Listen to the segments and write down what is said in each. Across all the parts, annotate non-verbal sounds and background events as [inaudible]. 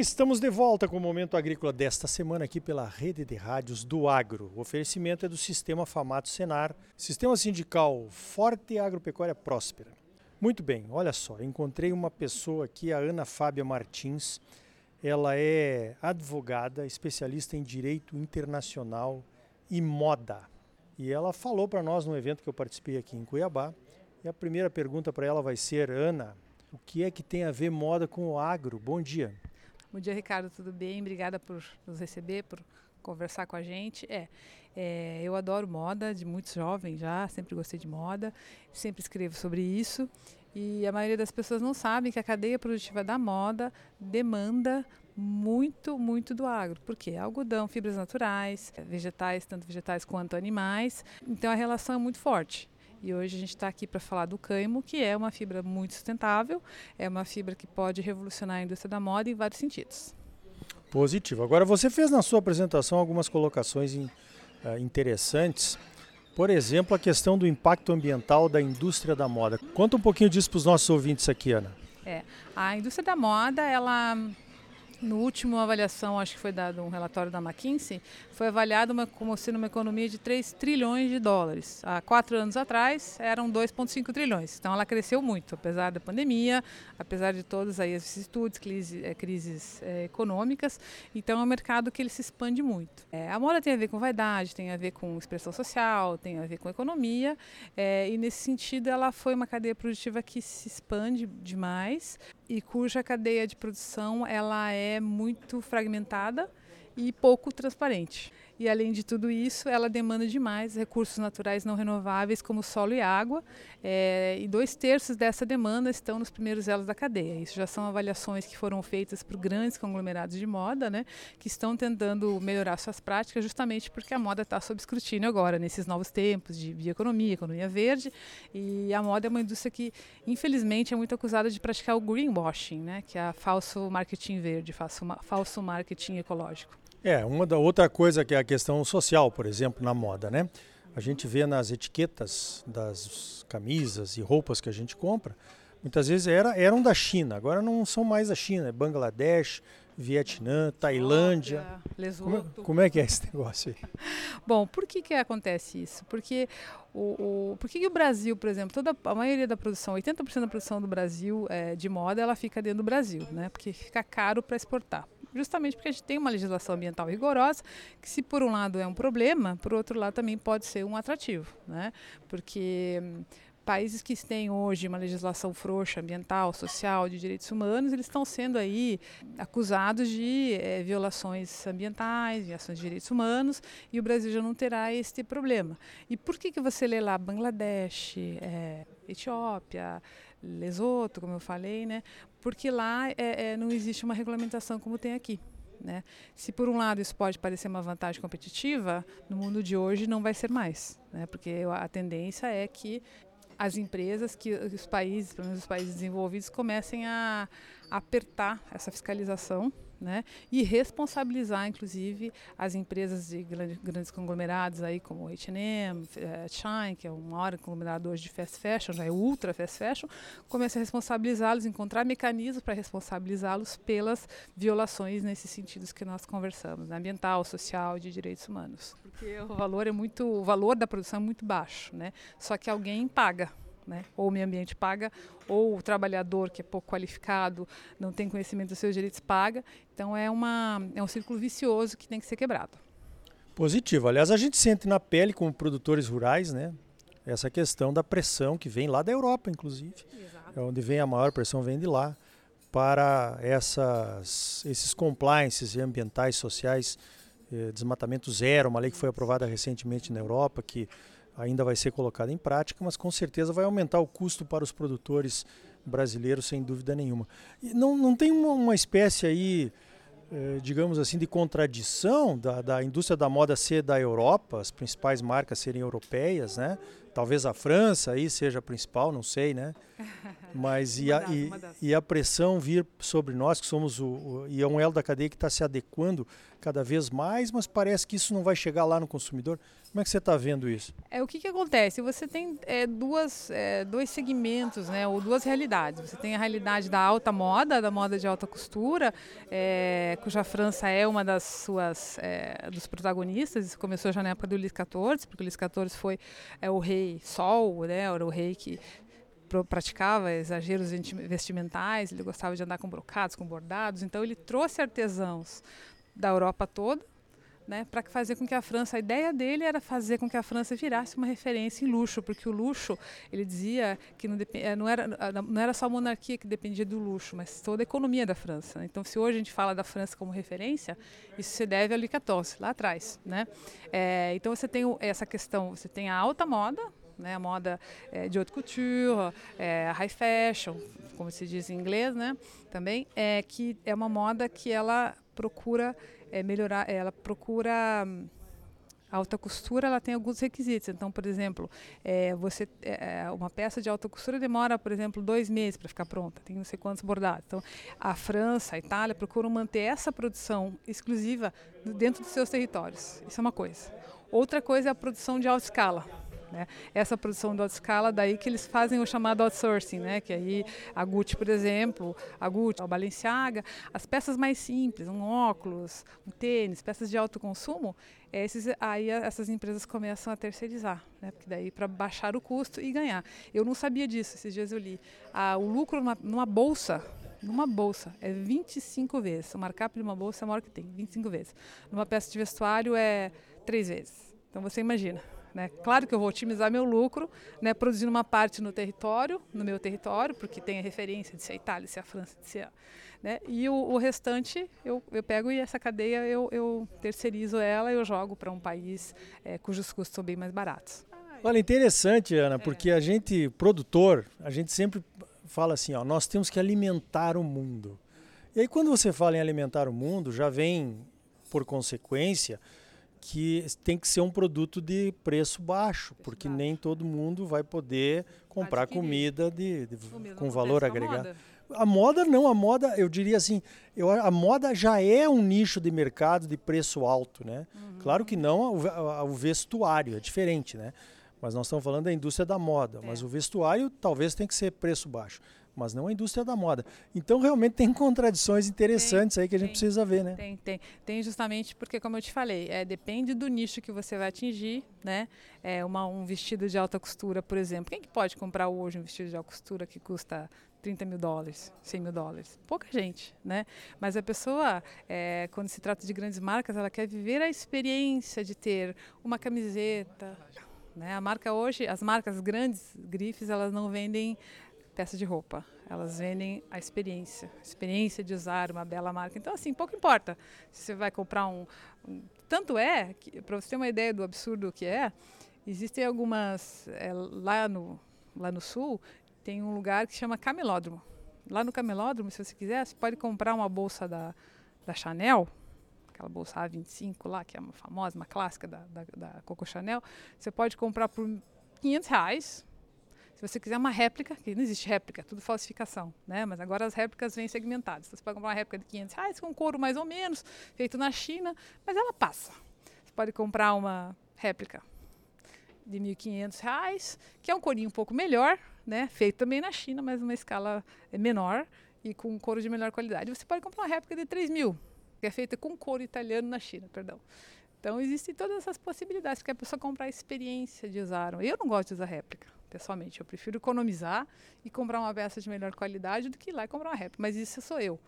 estamos de volta com o Momento Agrícola desta semana aqui pela Rede de Rádios do Agro. O oferecimento é do Sistema Famato Senar, Sistema Sindical Forte e Agropecuária Próspera. Muito bem, olha só, encontrei uma pessoa aqui, a Ana Fábia Martins. Ela é advogada, especialista em direito internacional e moda. E ela falou para nós no evento que eu participei aqui em Cuiabá. E a primeira pergunta para ela vai ser: Ana, o que é que tem a ver moda com o agro? Bom dia. Bom dia, Ricardo. Tudo bem? Obrigada por nos receber, por conversar com a gente. É, é, eu adoro moda, de muito jovem já, sempre gostei de moda, sempre escrevo sobre isso. E a maioria das pessoas não sabem que a cadeia produtiva da moda demanda muito, muito do agro. Por quê? Algodão, fibras naturais, vegetais, tanto vegetais quanto animais. Então a relação é muito forte. E hoje a gente está aqui para falar do cânhamo, que é uma fibra muito sustentável, é uma fibra que pode revolucionar a indústria da moda em vários sentidos. Positivo. Agora, você fez na sua apresentação algumas colocações in, uh, interessantes. Por exemplo, a questão do impacto ambiental da indústria da moda. Conta um pouquinho disso para os nossos ouvintes aqui, Ana. É, a indústria da moda, ela no último avaliação, acho que foi dado um relatório da McKinsey, foi avaliado uma, como sendo uma economia de 3 trilhões de dólares. Há quatro anos atrás eram 2,5 trilhões. Então ela cresceu muito, apesar da pandemia, apesar de todas aí as vicissitudes, crises, é, crises é, econômicas. Então é um mercado que ele se expande muito. É, a moda tem a ver com vaidade, tem a ver com expressão social, tem a ver com economia. É, e nesse sentido ela foi uma cadeia produtiva que se expande demais e cuja cadeia de produção ela é muito fragmentada e pouco transparente. E além de tudo isso, ela demanda demais recursos naturais não renováveis como solo e água, é, e dois terços dessa demanda estão nos primeiros elos da cadeia. Isso já são avaliações que foram feitas por grandes conglomerados de moda, né, que estão tentando melhorar suas práticas justamente porque a moda está sob escrutínio agora, nesses novos tempos de bioeconomia, economia verde, e a moda é uma indústria que, infelizmente, é muito acusada de praticar o greenwashing, né, que é falso marketing verde, falso, falso marketing ecológico. É, uma da outra coisa que é a questão social, por exemplo, na moda, né? A gente vê nas etiquetas das camisas e roupas que a gente compra, muitas vezes era, eram da China, agora não são mais da China, é Bangladesh, Vietnã, Tailândia. Como, é, como, é que é esse negócio aí? [laughs] Bom, por que, que acontece isso? Porque o, o, por que, que o Brasil, por exemplo, toda a maioria da produção, 80% da produção do Brasil é, de moda, ela fica dentro do Brasil, né? Porque fica caro para exportar justamente porque a gente tem uma legislação ambiental rigorosa, que se por um lado é um problema, por outro lado também pode ser um atrativo, né? Porque hum, países que têm hoje uma legislação frouxa ambiental, social, de direitos humanos, eles estão sendo aí acusados de é, violações ambientais, violações de direitos humanos, e o Brasil já não terá este problema. E por que que você lê lá Bangladesh, é, Etiópia, Lesoto, como eu falei, né? Porque lá é, não existe uma regulamentação como tem aqui. Né? Se por um lado isso pode parecer uma vantagem competitiva, no mundo de hoje não vai ser mais, né? porque a tendência é que as empresas, que os países, pelo menos os países desenvolvidos, comecem a apertar essa fiscalização né? E responsabilizar, inclusive, as empresas de grandes, grandes conglomerados aí como H&M, Shine, que é um maior conglomerado hoje de fast fashion, já é ultra fast fashion, comece a responsabilizá-los, encontrar mecanismos para responsabilizá-los pelas violações nesses sentidos que nós conversamos, né? ambiental, social de direitos humanos. Porque o valor é muito, o valor da produção é muito baixo, né? Só que alguém paga né? Ou o meio ambiente paga, ou o trabalhador que é pouco qualificado, não tem conhecimento dos seus direitos, paga. Então é, uma, é um círculo vicioso que tem que ser quebrado. Positivo. Aliás, a gente sente na pele como produtores rurais, né? Essa questão da pressão que vem lá da Europa, inclusive. Exato. É onde vem a maior pressão, vem de lá. Para essas, esses compliances ambientais, sociais, eh, desmatamento zero, uma lei que foi aprovada recentemente na Europa, que ainda vai ser colocada em prática, mas com certeza vai aumentar o custo para os produtores brasileiros, sem dúvida nenhuma. E não, não tem uma, uma espécie aí, eh, digamos assim, de contradição da, da indústria da moda ser da Europa, as principais marcas serem europeias, né? Talvez a França aí seja a principal, não sei, né? Mas [laughs] e a, e, e a, pressão vir sobre nós, que somos o, o e é um elo da cadeia que está se adequando cada vez mais, mas parece que isso não vai chegar lá no consumidor. Como é que você está vendo isso? É o que, que acontece? Você tem é, duas, é, dois segmentos, né, ou duas realidades. Você tem a realidade da alta moda, da moda de alta costura, é, cuja França é uma das suas é, dos protagonistas. Isso começou já na época do Luís XIV, porque o Luís XIV foi é, o rei Sol, né, era o rei que praticava exageros vestimentais, ele gostava de andar com brocados, com bordados, então ele trouxe artesãos da Europa toda, né, para fazer com que a França, a ideia dele era fazer com que a França virasse uma referência em luxo, porque o luxo, ele dizia que não, eh, não, era, não era só a monarquia que dependia do luxo, mas toda a economia da França. Então, se hoje a gente fala da França como referência, isso se deve ao Louis XIV, lá atrás. Né? É, então, você tem essa questão, você tem a alta moda, né, a moda é, de haute couture, é, a high fashion, como se diz em inglês, né, também, é que é uma moda que ela procura é, melhorar, ela procura a alta costura ela tem alguns requisitos. Então, por exemplo, é, você é, uma peça de alta costura demora, por exemplo, dois meses para ficar pronta. Tem não sei quantos bordados. Então, a França, a Itália procuram manter essa produção exclusiva dentro dos seus territórios. Isso é uma coisa. Outra coisa é a produção de alta escala. Né? Essa produção de alta escala, daí que eles fazem o chamado outsourcing, né? que aí a Gucci, por exemplo, a Gucci, a Balenciaga, as peças mais simples, um óculos, um tênis, peças de alto consumo, esses, aí essas empresas começam a terceirizar, né? porque daí para baixar o custo e ganhar. Eu não sabia disso, esses dias eu li. Ah, o lucro numa, numa bolsa numa bolsa é 25 vezes. O markup de uma bolsa é maior que tem, 25 vezes. Numa peça de vestuário é 3 vezes. Então você imagina. Né? Claro que eu vou otimizar meu lucro, né, produzindo uma parte no território, no meu território, porque tem a referência de ser a Itália, ser a França, de ser a, né? E o, o, restante eu, eu pego e essa cadeia eu, eu terceirizo ela, eu jogo para um país é, cujos custos são bem mais baratos. Olha, interessante, Ana, porque a gente, produtor, a gente sempre fala assim, ó, nós temos que alimentar o mundo. E aí quando você fala em alimentar o mundo, já vem, por consequência, que tem que ser um produto de preço baixo, preço porque baixo. nem todo mundo vai poder comprar Adquirir. comida de, de com valor agregado. Moda. A moda não, a moda, eu diria assim, eu, a moda já é um nicho de mercado de preço alto, né? Uhum. Claro que não o, o, vestuário, é diferente, né? Mas nós estamos falando da indústria da moda, é. mas o vestuário talvez tenha que ser preço baixo mas não a indústria da moda. Então, realmente tem contradições interessantes tem, aí que a gente tem, precisa ver, né? Tem, tem. Tem justamente porque, como eu te falei, é, depende do nicho que você vai atingir, né? É uma, um vestido de alta costura, por exemplo. Quem que pode comprar hoje um vestido de alta costura que custa 30 mil dólares, 100 mil dólares. Pouca gente, né? Mas a pessoa, é, quando se trata de grandes marcas, ela quer viver a experiência de ter uma camiseta. Né? A marca hoje, as marcas grandes, grifes, elas não vendem peça de roupa. Elas vendem a experiência, a experiência de usar uma bela marca. Então, assim, pouco importa se você vai comprar um. um tanto é, para você ter uma ideia do absurdo que é, existem algumas. É, lá, no, lá no sul, tem um lugar que chama Camelódromo. Lá no Camelódromo, se você quiser, você pode comprar uma bolsa da, da Chanel, aquela bolsa A25 lá, que é uma famosa, uma clássica da, da, da Coco Chanel. Você pode comprar por 500 reais se você quiser uma réplica, que não existe réplica, tudo falsificação, né? Mas agora as réplicas vêm segmentadas. Você pode comprar uma réplica de 500 reais com couro mais ou menos, feito na China, mas ela passa. Você pode comprar uma réplica de 1.500 reais, que é um corinho um pouco melhor, né? Feito também na China, mas numa escala é, menor e com couro de melhor qualidade. Você pode comprar uma réplica de 3 mil, que é feita com couro italiano na China, perdão. Então existem todas essas possibilidades, que a pessoa comprar a experiência de usar. Eu não gosto de usar réplica pessoalmente. Eu prefiro economizar e comprar uma peça de melhor qualidade do que ir lá e comprar uma réplica. Mas isso sou eu.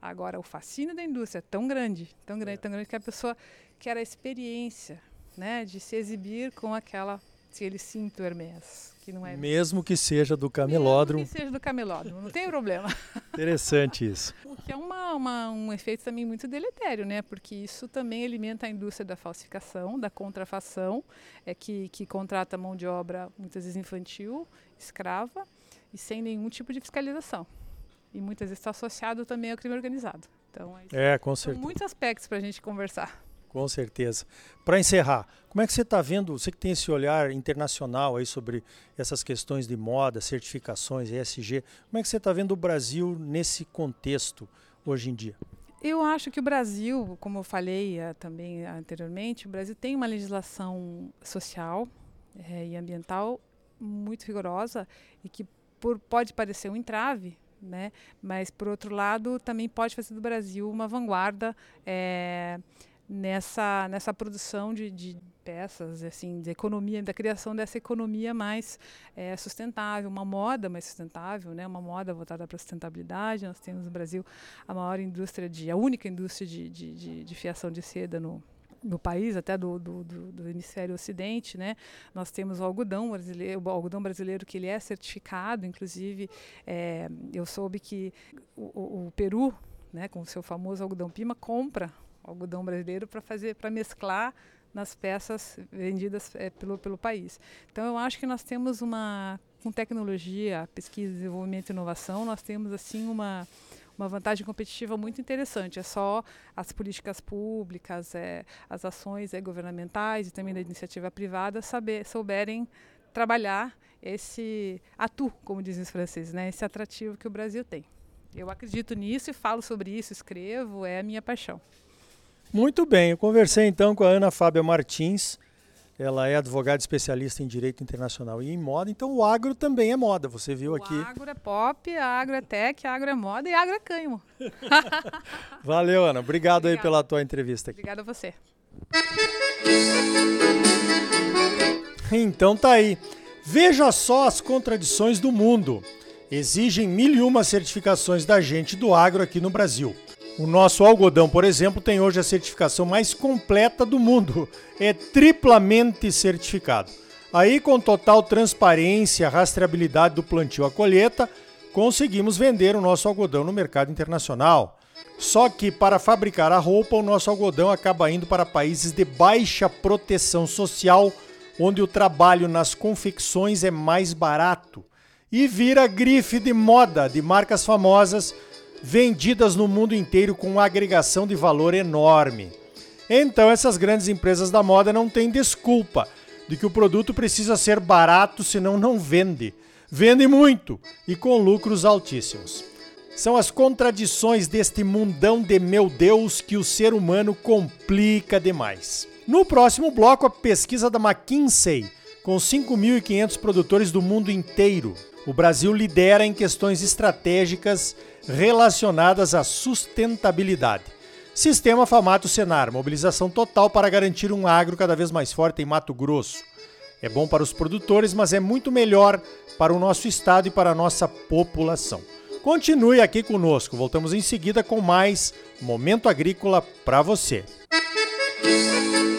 Agora, o fascínio da indústria é tão grande, tão grande, é. tão grande, que a pessoa quer a experiência né, de se exibir com aquela, aquele cinto Hermès que não é. Mesmo que seja do camelódromo. Mesmo que seja do camelódromo, não tem problema. [laughs] Interessante isso. O que é uma, uma, um efeito também muito deletério, né? Porque isso também alimenta a indústria da falsificação, da contrafação, é que, que contrata mão de obra muitas vezes infantil, escrava e sem nenhum tipo de fiscalização. E muitas vezes está associado também ao crime organizado. Então, é, com certeza. Muitos aspectos para a gente conversar. Com certeza. Para encerrar, como é que você está vendo, você que tem esse olhar internacional aí sobre essas questões de moda, certificações, ESG, como é que você está vendo o Brasil nesse contexto hoje em dia? Eu acho que o Brasil, como eu falei uh, também anteriormente, o Brasil tem uma legislação social é, e ambiental muito rigorosa e que por, pode parecer um entrave, né? mas por outro lado também pode fazer do Brasil uma vanguarda é, nessa, nessa produção de, de, peças, assim, de economia, da criação dessa economia mais é, sustentável, uma moda mais sustentável, né? uma moda voltada para a sustentabilidade. Nós temos no Brasil a maior indústria de, a única indústria de, de, de, de fiação de seda no, no país, até do, do, do, do, hemisfério ocidente, né? Nós temos o algodão brasileiro, o algodão brasileiro que ele é certificado, inclusive é, eu soube que o, o, Peru, né, com o seu famoso algodão pima, compra algodão brasileiro para fazer, para mesclar nas peças vendidas é, pelo, pelo país. Então eu acho que nós temos uma, com tecnologia, pesquisa, desenvolvimento e inovação, nós temos assim uma uma vantagem competitiva muito interessante. É só as políticas públicas, é, as ações é, governamentais e também da iniciativa privada saber, souberem trabalhar esse atu, como dizem os franceses, né? esse atrativo que o Brasil tem. Eu acredito nisso e falo sobre isso, escrevo, é a minha paixão. Muito bem, eu conversei então com a Ana Fábia Martins. Ela é advogada especialista em direito internacional e em moda, então o agro também é moda, você viu o aqui. O agro é pop, a agro é tech, a agro é moda e a agro é cânimo. [laughs] Valeu, Ana. Obrigado Obrigada. aí pela tua entrevista aqui. Obrigada a você. Então tá aí. Veja só as contradições do mundo. Exigem mil e uma certificações da gente do agro aqui no Brasil. O nosso algodão, por exemplo, tem hoje a certificação mais completa do mundo. É triplamente certificado. Aí, com total transparência, rastreabilidade do plantio à colheita, conseguimos vender o nosso algodão no mercado internacional. Só que para fabricar a roupa, o nosso algodão acaba indo para países de baixa proteção social, onde o trabalho nas confecções é mais barato e vira grife de moda de marcas famosas vendidas no mundo inteiro com uma agregação de valor enorme. Então, essas grandes empresas da moda não têm desculpa de que o produto precisa ser barato, senão não vende. Vende muito e com lucros altíssimos. São as contradições deste mundão de meu Deus que o ser humano complica demais. No próximo bloco, a pesquisa da McKinsey, com 5.500 produtores do mundo inteiro. O Brasil lidera em questões estratégicas relacionadas à sustentabilidade. Sistema Famato Senar, mobilização total para garantir um agro cada vez mais forte em Mato Grosso. É bom para os produtores, mas é muito melhor para o nosso estado e para a nossa população. Continue aqui conosco. Voltamos em seguida com mais Momento Agrícola para você. Música